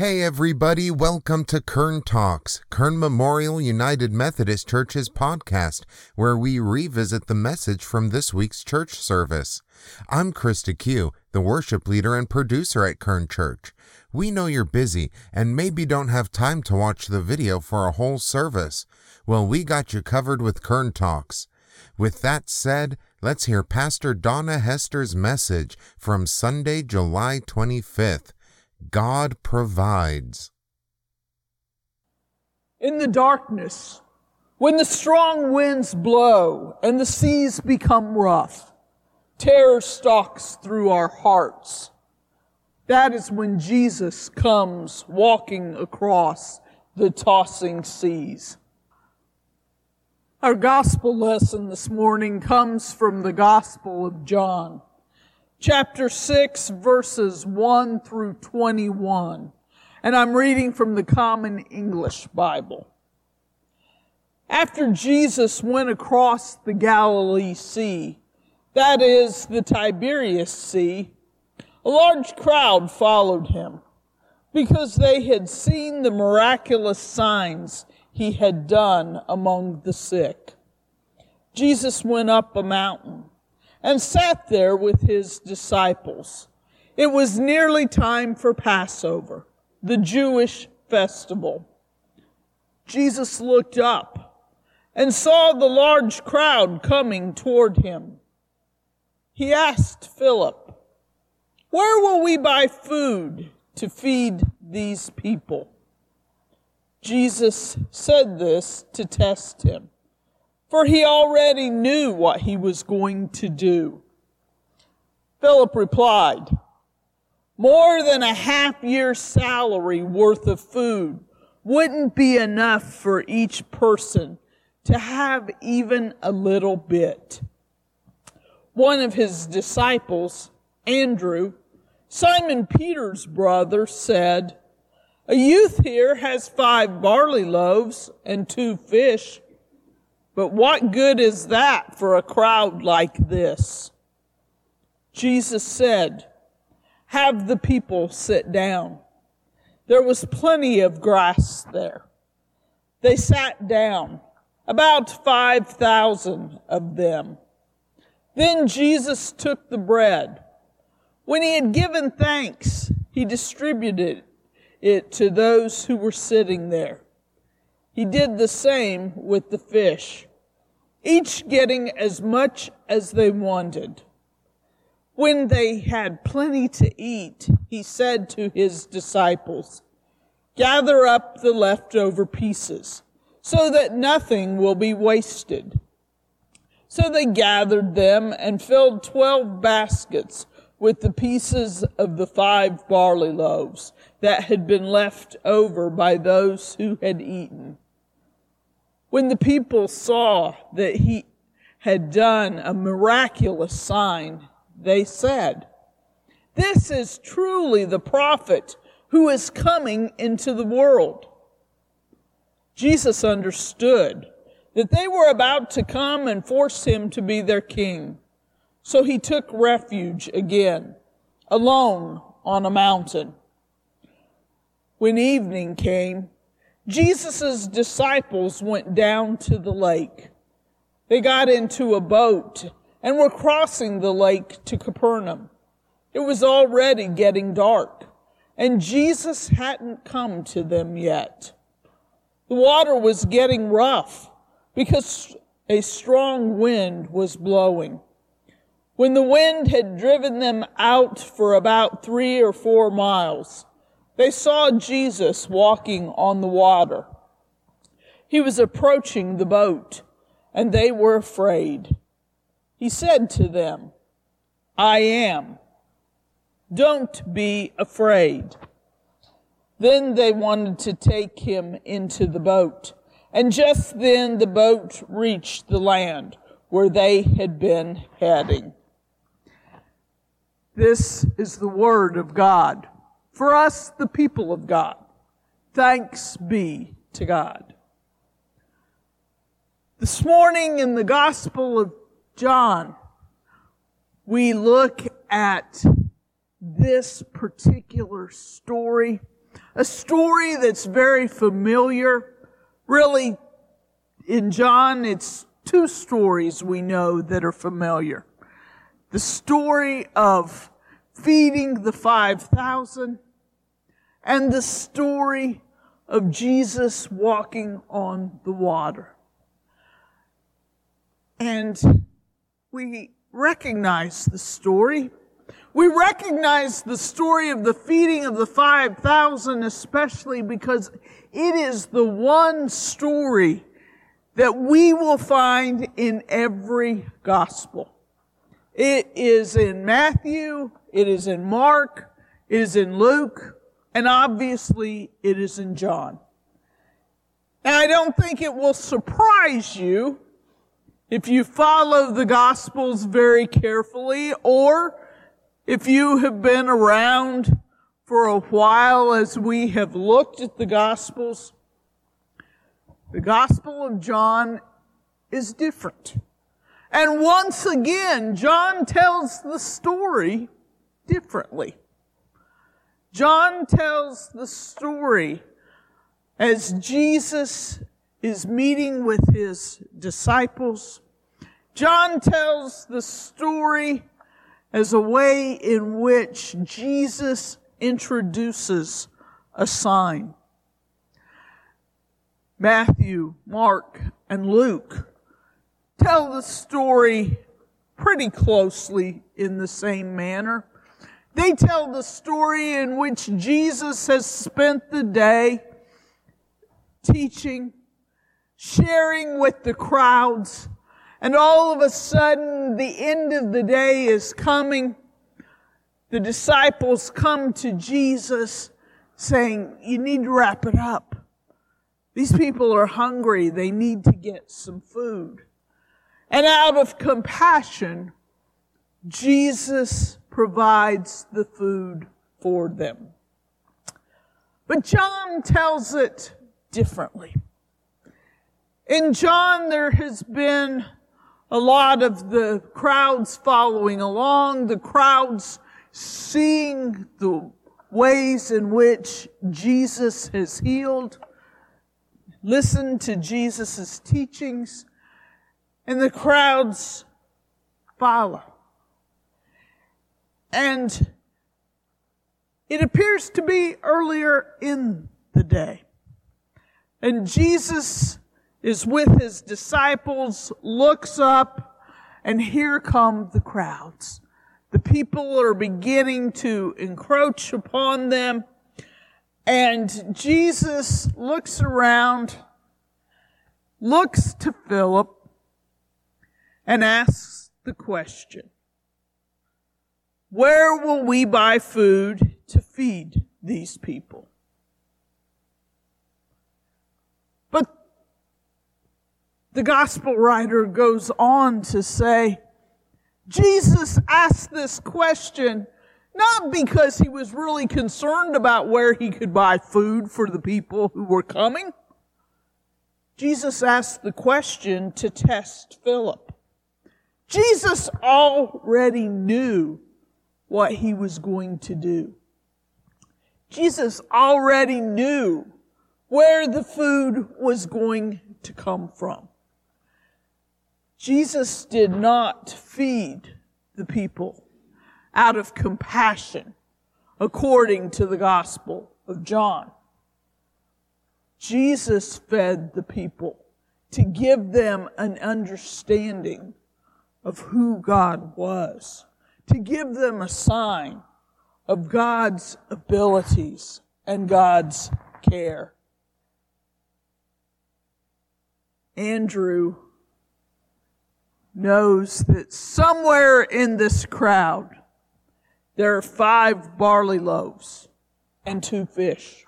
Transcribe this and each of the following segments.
Hey everybody, welcome to Kern Talks, Kern Memorial United Methodist Church's podcast, where we revisit the message from this week's church service. I'm Krista Q, the worship leader and producer at Kern Church. We know you're busy and maybe don't have time to watch the video for a whole service. Well, we got you covered with Kern Talks. With that said, let's hear Pastor Donna Hester's message from Sunday, July 25th. God provides. In the darkness, when the strong winds blow and the seas become rough, terror stalks through our hearts. That is when Jesus comes walking across the tossing seas. Our gospel lesson this morning comes from the Gospel of John chapter 6, verses 1 through 21. And I'm reading from the Common English Bible. After Jesus went across the Galilee Sea, that is the Tiberias Sea, a large crowd followed him because they had seen the miraculous signs he had done among the sick. Jesus went up a mountain and sat there with his disciples. It was nearly time for Passover, the Jewish festival. Jesus looked up and saw the large crowd coming toward him. He asked Philip, Where will we buy food to feed these people? Jesus said this to test him for he already knew what he was going to do. Philip replied, More than a half year's salary worth of food wouldn't be enough for each person to have even a little bit. One of his disciples, Andrew, Simon Peter's brother, said, A youth here has five barley loaves and two fish but what good is that for a crowd like this? Jesus said, Have the people sit down. There was plenty of grass there. They sat down, about 5,000 of them. Then Jesus took the bread. When he had given thanks, he distributed it to those who were sitting there. He did the same with the fish each getting as much as they wanted. When they had plenty to eat, he said to his disciples, Gather up the leftover pieces, so that nothing will be wasted. So they gathered them and filled twelve baskets with the pieces of the five barley loaves that had been left over by those who had eaten. When the people saw that he had done a miraculous sign, they said, This is truly the prophet who is coming into the world. Jesus understood that they were about to come and force him to be their king. So he took refuge again, alone on a mountain. When evening came, Jesus' disciples went down to the lake. They got into a boat and were crossing the lake to Capernaum. It was already getting dark, and Jesus hadn't come to them yet. The water was getting rough because a strong wind was blowing. When the wind had driven them out for about three or four miles, they saw Jesus walking on the water. He was approaching the boat, and they were afraid. He said to them, I am. Don't be afraid. Then they wanted to take him into the boat. And just then the boat reached the land where they had been heading. This is the word of God for us, the people of God. Thanks be to God. This morning in the Gospel of John, we look at this particular story a story that's very familiar. Really, in John, it's two stories we know that are familiar. The story of feeding the 5,000 and the story of Jesus walking on the water. And we recognize the story. We recognize the story of the feeding of the 5,000, especially because it is the one story that we will find in every gospel. It is in Matthew, it is in Mark, it is in Luke, and obviously it is in John. Now, I don't think it will surprise you if you follow the Gospels very carefully or if you have been around for a while as we have looked at the Gospels. The Gospel of John is different. And once again, John tells the story differently. John tells the story as Jesus is meeting with his disciples. John tells the story as a way in which Jesus introduces a sign. Matthew, Mark, and Luke tell the story pretty closely in the same manner. They tell the story in which Jesus has spent the day teaching, sharing with the crowds, and all of a sudden the end of the day is coming. The disciples come to Jesus saying, You need to wrap it up. These people are hungry. They need to get some food. And out of compassion, Jesus provides the food for them. But John tells it differently. In John, there has been a lot of the crowds following along, the crowds seeing the ways in which Jesus has healed, listened to Jesus' teachings, and the crowds follow. And it appears to be earlier in the day. And Jesus is with his disciples, looks up, and here come the crowds. The people are beginning to encroach upon them. And Jesus looks around, looks to Philip, and asks the question Where will we buy food to feed these people? But the gospel writer goes on to say, Jesus asked this question not because he was really concerned about where he could buy food for the people who were coming. Jesus asked the question to test Philip. Jesus already knew what he was going to do. Jesus already knew where the food was going to come from. Jesus did not feed the people out of compassion according to the Gospel of John. Jesus fed the people to give them an understanding of who God was, to give them a sign of God's abilities and God's care. Andrew knows that somewhere in this crowd there are five barley loaves and two fish.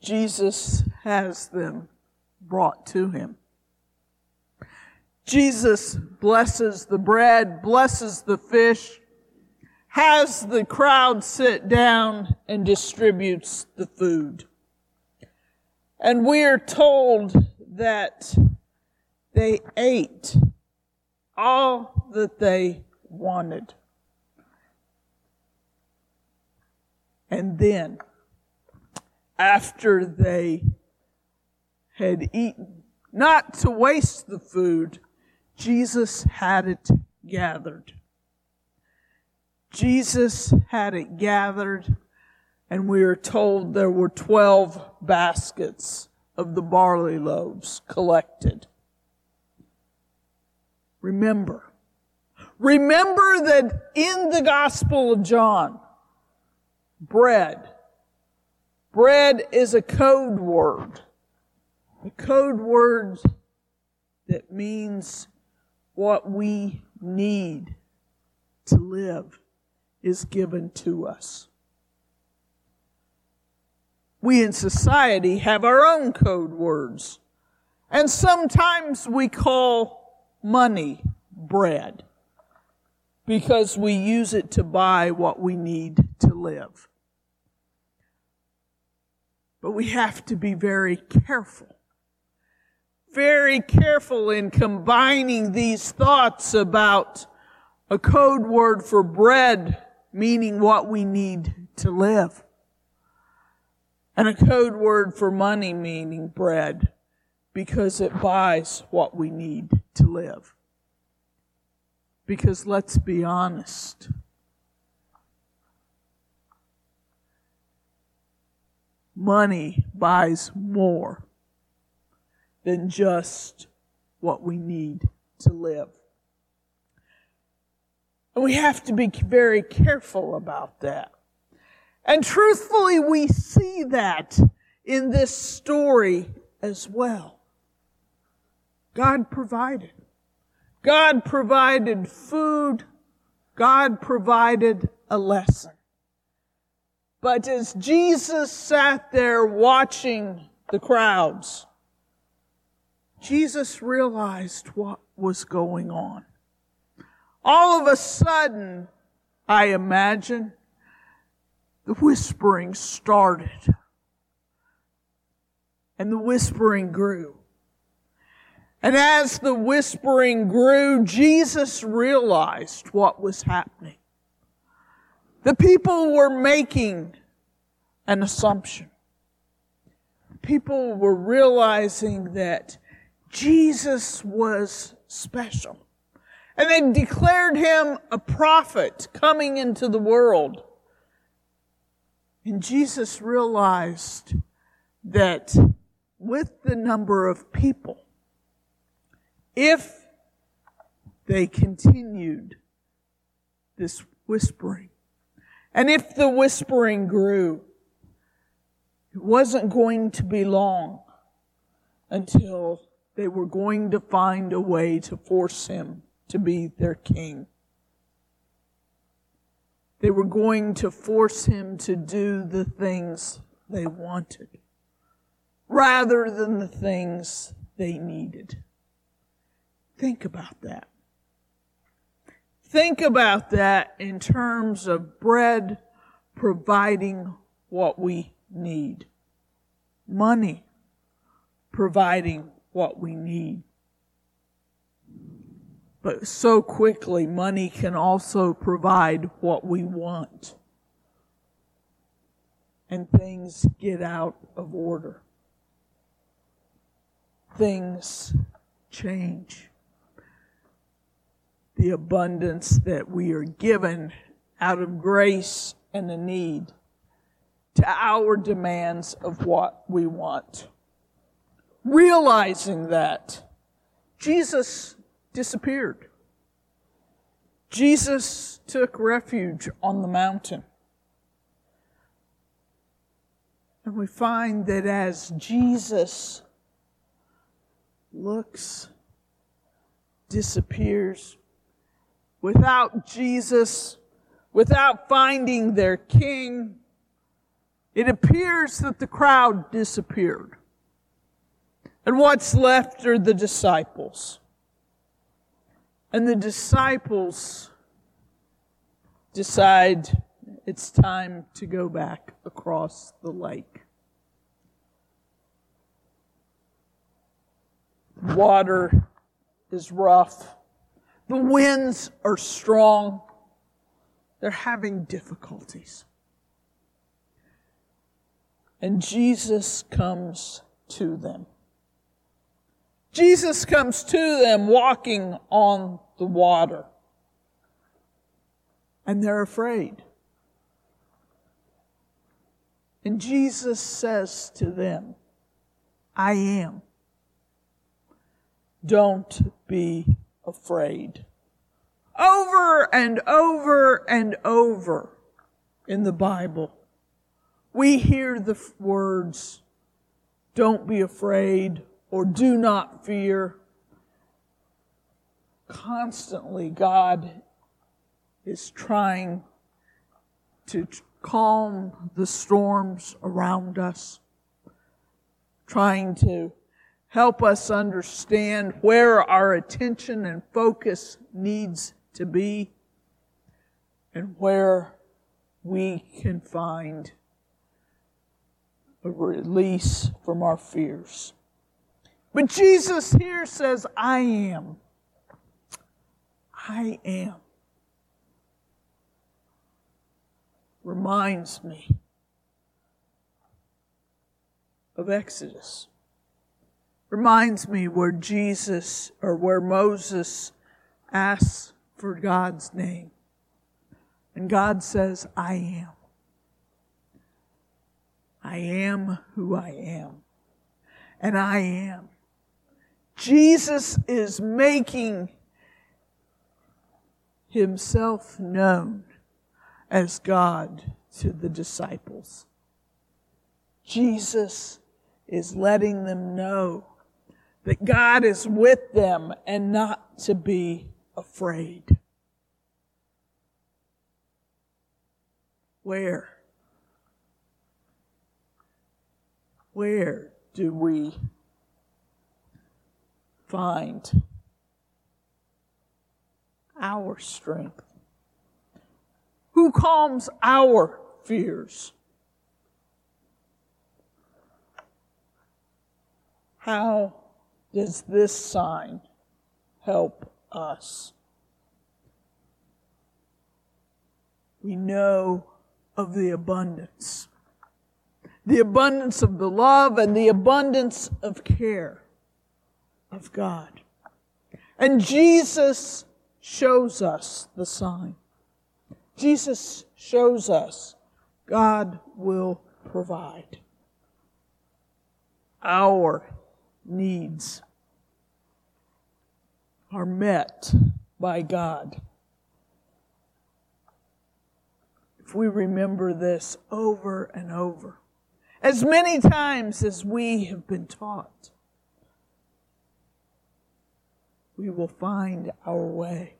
Jesus has them brought to him. Jesus blesses the bread, blesses the fish, has the crowd sit down and distributes the food. And we are told that they ate all that they wanted. And then, after they had eaten, not to waste the food, Jesus had it gathered. Jesus had it gathered, and we are told there were 12 baskets of the barley loaves collected. Remember, remember that in the Gospel of John, bread, bread is a code word. A code word that means what we need to live is given to us. We in society have our own code words. And sometimes we call money bread because we use it to buy what we need to live. But we have to be very careful. Very careful in combining these thoughts about a code word for bread, meaning what we need to live and a code word for money meaning bread because it buys what we need to live. Because let's be honest. Money buys more than just what we need to live. And we have to be very careful about that. And truthfully, we see that in this story as well. God provided. God provided food. God provided a lesson. But as Jesus sat there watching the crowds, Jesus realized what was going on. All of a sudden, I imagine, the whispering started. And the whispering grew. And as the whispering grew, Jesus realized what was happening. The people were making an assumption. People were realizing that Jesus was special. And they declared him a prophet coming into the world. And Jesus realized that with the number of people, if they continued this whispering, and if the whispering grew, it wasn't going to be long until they were going to find a way to force him to be their king. They were going to force him to do the things they wanted rather than the things they needed. Think about that. Think about that in terms of bread providing what we need, money providing what we need. But so quickly, money can also provide what we want. And things get out of order. Things change. The abundance that we are given out of grace and the need to our demands of what we want. Realizing that, Jesus disappeared. Jesus took refuge on the mountain. And we find that as Jesus looks, disappears, without Jesus, without finding their king, it appears that the crowd disappeared. And what's left are the disciples. And the disciples decide it's time to go back across the lake. Water is rough. The winds are strong. They're having difficulties. and Jesus comes to them. Jesus comes to them walking on the water. And they're afraid. And Jesus says to them, I am. Don't be afraid. Over and over and over in the Bible, we hear the words, don't be afraid or do not fear. Constantly, God is trying to calm the storms around us, trying to help us understand where our attention and focus needs to be and where we can find a release from our fears. But Jesus here says, I am. I am. Reminds me of Exodus. Reminds me where Jesus or where Moses asks for God's name. And God says, I am. I am who I am. And I am. Jesus is making himself known as God to the disciples. Jesus is letting them know that God is with them and not to be afraid. Where? Where do we find our strength? Who calms our fears? How does this sign help us? We know of the abundance, the abundance of the love and the abundance of care of God. And Jesus shows us the sign. Jesus shows us God will provide. Our needs are met by God. If we remember this over and over, as many times as we have been taught, we will find our way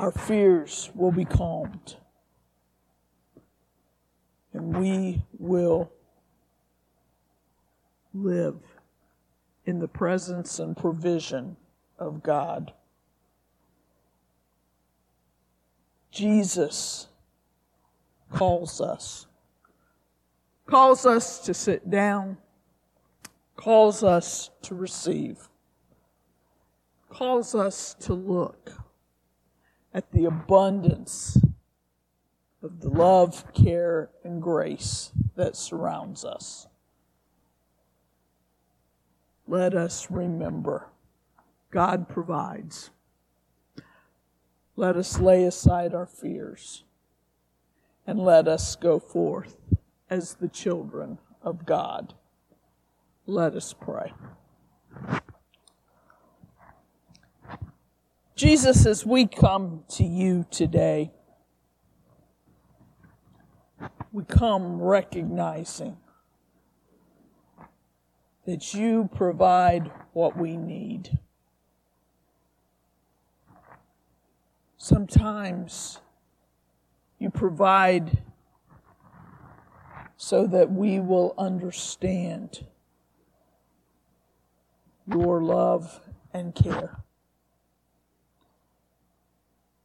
our fears will be calmed. And we will live in the presence and provision of God. Jesus calls us, calls us to sit down, calls us to receive, calls us to look at the abundance of the love, care, and grace that surrounds us. Let us remember God provides. Let us lay aside our fears and let us go forth as the children of God. Let us pray. Jesus, as we come to you today, we come recognizing that you provide what we need. Sometimes you provide so that we will understand your love and care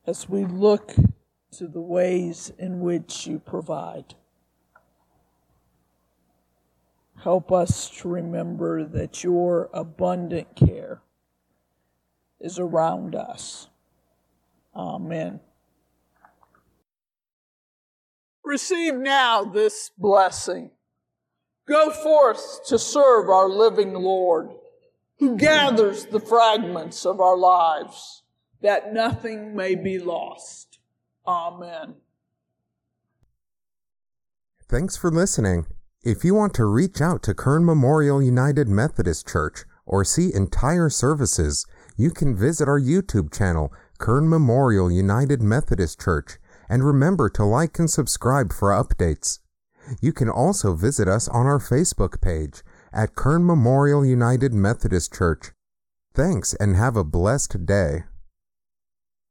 as we look to the ways in which you provide. Help us to remember that your abundant care is around us. Amen. Receive now this blessing. Go forth to serve our living Lord, who gathers the fragments of our lives, that nothing may be lost. Amen. Thanks for listening. If you want to reach out to Kern Memorial United Methodist Church or see entire services, you can visit our YouTube channel, Kern Memorial United Methodist Church, and remember to like and subscribe for updates. You can also visit us on our Facebook page at Kern Memorial United Methodist Church. Thanks and have a blessed day.